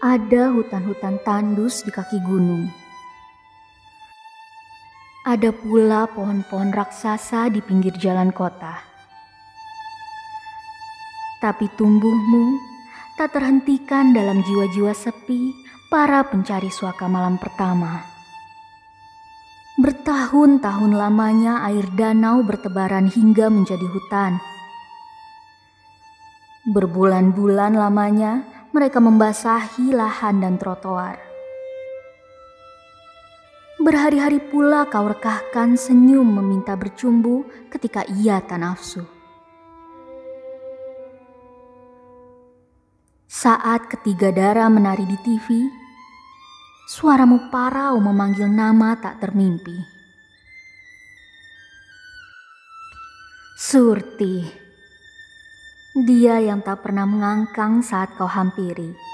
Ada hutan-hutan tandus di kaki gunung. Ada pula pohon-pohon raksasa di pinggir jalan kota. Tapi tumbuhmu tak terhentikan dalam jiwa-jiwa sepi para pencari suaka malam pertama. Bertahun-tahun lamanya air danau bertebaran hingga menjadi hutan. Berbulan-bulan lamanya mereka membasahi lahan dan trotoar. Berhari-hari pula kau rekahkan senyum meminta bercumbu ketika ia tak nafsu. Saat ketiga darah menari di TV, suaramu parau memanggil nama tak termimpi. Surti, dia yang tak pernah mengangkang saat kau hampiri.